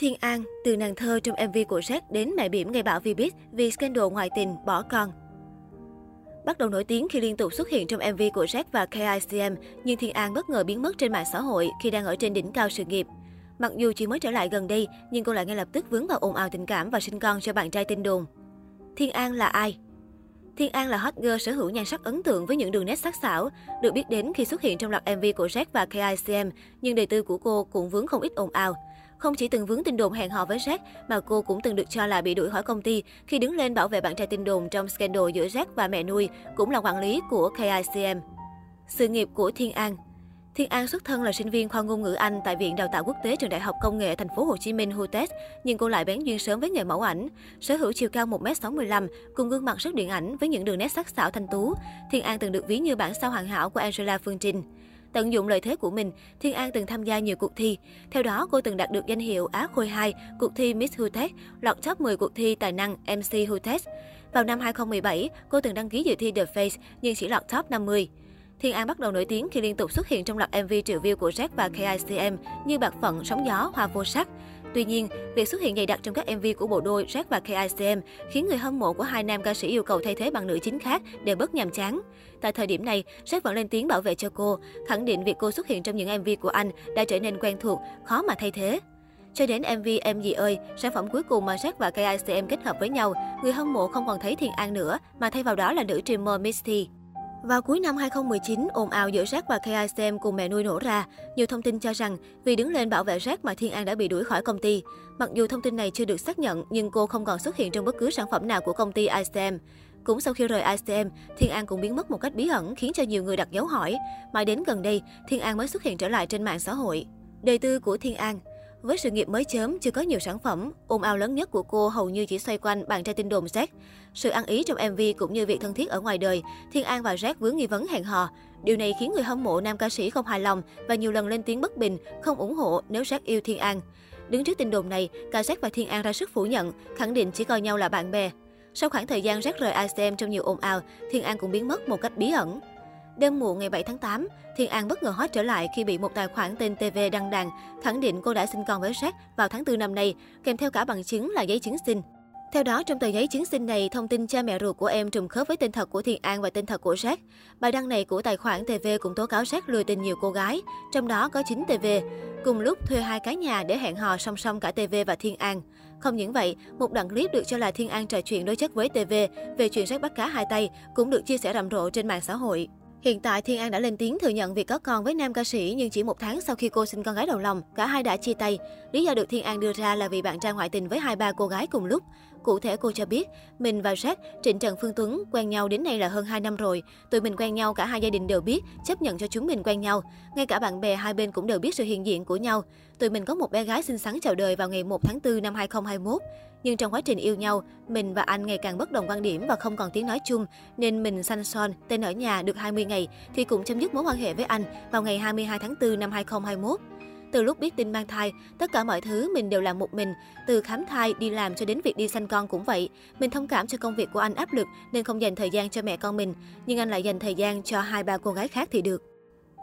Thiên An, từ nàng thơ trong MV của Jack đến mẹ bỉm gây bảo Vbiz vì scandal ngoại tình, bỏ con. Bắt đầu nổi tiếng khi liên tục xuất hiện trong MV của Jack và KICM, nhưng Thiên An bất ngờ biến mất trên mạng xã hội khi đang ở trên đỉnh cao sự nghiệp. Mặc dù chỉ mới trở lại gần đây, nhưng cô lại ngay lập tức vướng vào ồn ào tình cảm và sinh con cho bạn trai tin đồn. Thiên An là ai? Thiên An là hot girl sở hữu nhan sắc ấn tượng với những đường nét sắc sảo, được biết đến khi xuất hiện trong loạt MV của Jack và KICM, nhưng đời tư của cô cũng vướng không ít ồn ào. Không chỉ từng vướng tin đồn hẹn hò với Jack, mà cô cũng từng được cho là bị đuổi khỏi công ty khi đứng lên bảo vệ bạn trai tin đồn trong scandal giữa Jack và mẹ nuôi, cũng là quản lý của KICM. Sự nghiệp của Thiên An Thiên An xuất thân là sinh viên khoa ngôn ngữ Anh tại Viện Đào tạo Quốc tế Trường Đại học Công nghệ Thành phố Hồ Chí Minh HUTES, nhưng cô lại bén duyên sớm với nghề mẫu ảnh. Sở hữu chiều cao 1m65, cùng gương mặt rất điện ảnh với những đường nét sắc sảo thanh tú. Thiên An từng được ví như bản sao hoàn hảo của Angela Phương Trinh. Tận dụng lợi thế của mình, Thiên An từng tham gia nhiều cuộc thi. Theo đó, cô từng đạt được danh hiệu Á Khôi 2, cuộc thi Miss Hutech, lọt top 10 cuộc thi tài năng MC Hutech. Vào năm 2017, cô từng đăng ký dự thi The Face nhưng chỉ lọt top 50. Thiên An bắt đầu nổi tiếng khi liên tục xuất hiện trong loạt MV triệu view của Jack và KICM như Bạc Phận, Sóng Gió, Hoa Vô Sắc. Tuy nhiên, việc xuất hiện dày đặc trong các MV của bộ đôi Jack và KICM khiến người hâm mộ của hai nam ca sĩ yêu cầu thay thế bằng nữ chính khác để bớt nhàm chán. Tại thời điểm này, Jack vẫn lên tiếng bảo vệ cho cô, khẳng định việc cô xuất hiện trong những MV của anh đã trở nên quen thuộc, khó mà thay thế. Cho đến MV Em gì ơi, sản phẩm cuối cùng mà Jack và KICM kết hợp với nhau, người hâm mộ không còn thấy Thiên An nữa, mà thay vào đó là nữ streamer Misty. Vào cuối năm 2019, ồn ào giữa Jack và KICM cùng mẹ nuôi nổ ra. Nhiều thông tin cho rằng vì đứng lên bảo vệ Jack mà Thiên An đã bị đuổi khỏi công ty. Mặc dù thông tin này chưa được xác nhận, nhưng cô không còn xuất hiện trong bất cứ sản phẩm nào của công ty ICM. Cũng sau khi rời ICM, Thiên An cũng biến mất một cách bí ẩn khiến cho nhiều người đặt dấu hỏi. Mãi đến gần đây, Thiên An mới xuất hiện trở lại trên mạng xã hội. Đời tư của Thiên An với sự nghiệp mới chớm, chưa có nhiều sản phẩm, ồn ào lớn nhất của cô hầu như chỉ xoay quanh bạn trai tin đồn Jack. Sự ăn ý trong MV cũng như việc thân thiết ở ngoài đời, Thiên An và Jack vướng nghi vấn hẹn hò. Điều này khiến người hâm mộ nam ca sĩ không hài lòng và nhiều lần lên tiếng bất bình, không ủng hộ nếu Jack yêu Thiên An. Đứng trước tin đồn này, cả Jack và Thiên An ra sức phủ nhận, khẳng định chỉ coi nhau là bạn bè. Sau khoảng thời gian Jack rời ICM trong nhiều ồn ào, Thiên An cũng biến mất một cách bí ẩn. Đêm muộn ngày 7 tháng 8, Thiên An bất ngờ hot trở lại khi bị một tài khoản tên TV đăng đàn, khẳng định cô đã sinh con với Jack vào tháng 4 năm nay, kèm theo cả bằng chứng là giấy chứng sinh. Theo đó, trong tờ giấy chứng sinh này, thông tin cha mẹ ruột của em trùng khớp với tên thật của Thiên An và tên thật của Jack. Bài đăng này của tài khoản TV cũng tố cáo Jack lừa tình nhiều cô gái, trong đó có 9 TV. Cùng lúc thuê hai cái nhà để hẹn hò song song cả TV và Thiên An. Không những vậy, một đoạn clip được cho là Thiên An trò chuyện đối chất với TV về chuyện Jack bắt cá hai tay cũng được chia sẻ rầm rộ trên mạng xã hội. Hiện tại, Thiên An đã lên tiếng thừa nhận việc có con với nam ca sĩ, nhưng chỉ một tháng sau khi cô sinh con gái đầu lòng, cả hai đã chia tay. Lý do được Thiên An đưa ra là vì bạn trai ngoại tình với hai ba cô gái cùng lúc. Cụ thể cô cho biết, mình và Jack, Trịnh Trần Phương Tuấn quen nhau đến nay là hơn 2 năm rồi. Tụi mình quen nhau cả hai gia đình đều biết, chấp nhận cho chúng mình quen nhau. Ngay cả bạn bè hai bên cũng đều biết sự hiện diện của nhau. Tụi mình có một bé gái xinh xắn chào đời vào ngày 1 tháng 4 năm 2021. Nhưng trong quá trình yêu nhau, mình và anh ngày càng bất đồng quan điểm và không còn tiếng nói chung, nên mình sanh son, tên ở nhà được 20 ngày thì cũng chấm dứt mối quan hệ với anh vào ngày 22 tháng 4 năm 2021. Từ lúc biết tin mang thai, tất cả mọi thứ mình đều làm một mình. Từ khám thai, đi làm cho đến việc đi sanh con cũng vậy. Mình thông cảm cho công việc của anh áp lực nên không dành thời gian cho mẹ con mình. Nhưng anh lại dành thời gian cho hai ba cô gái khác thì được.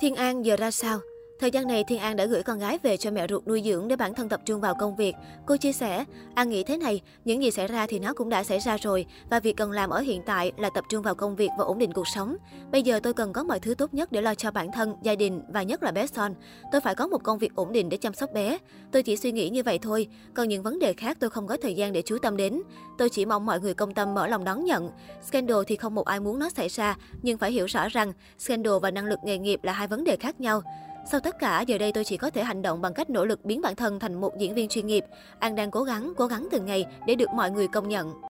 Thiên An giờ ra sao? Thời gian này, Thiên An đã gửi con gái về cho mẹ ruột nuôi dưỡng để bản thân tập trung vào công việc. Cô chia sẻ, An nghĩ thế này, những gì xảy ra thì nó cũng đã xảy ra rồi và việc cần làm ở hiện tại là tập trung vào công việc và ổn định cuộc sống. Bây giờ tôi cần có mọi thứ tốt nhất để lo cho bản thân, gia đình và nhất là bé Son. Tôi phải có một công việc ổn định để chăm sóc bé. Tôi chỉ suy nghĩ như vậy thôi, còn những vấn đề khác tôi không có thời gian để chú tâm đến. Tôi chỉ mong mọi người công tâm mở lòng đón nhận. Scandal thì không một ai muốn nó xảy ra, nhưng phải hiểu rõ rằng scandal và năng lực nghề nghiệp là hai vấn đề khác nhau. Sau tất cả, giờ đây tôi chỉ có thể hành động bằng cách nỗ lực biến bản thân thành một diễn viên chuyên nghiệp. An đang cố gắng, cố gắng từng ngày để được mọi người công nhận.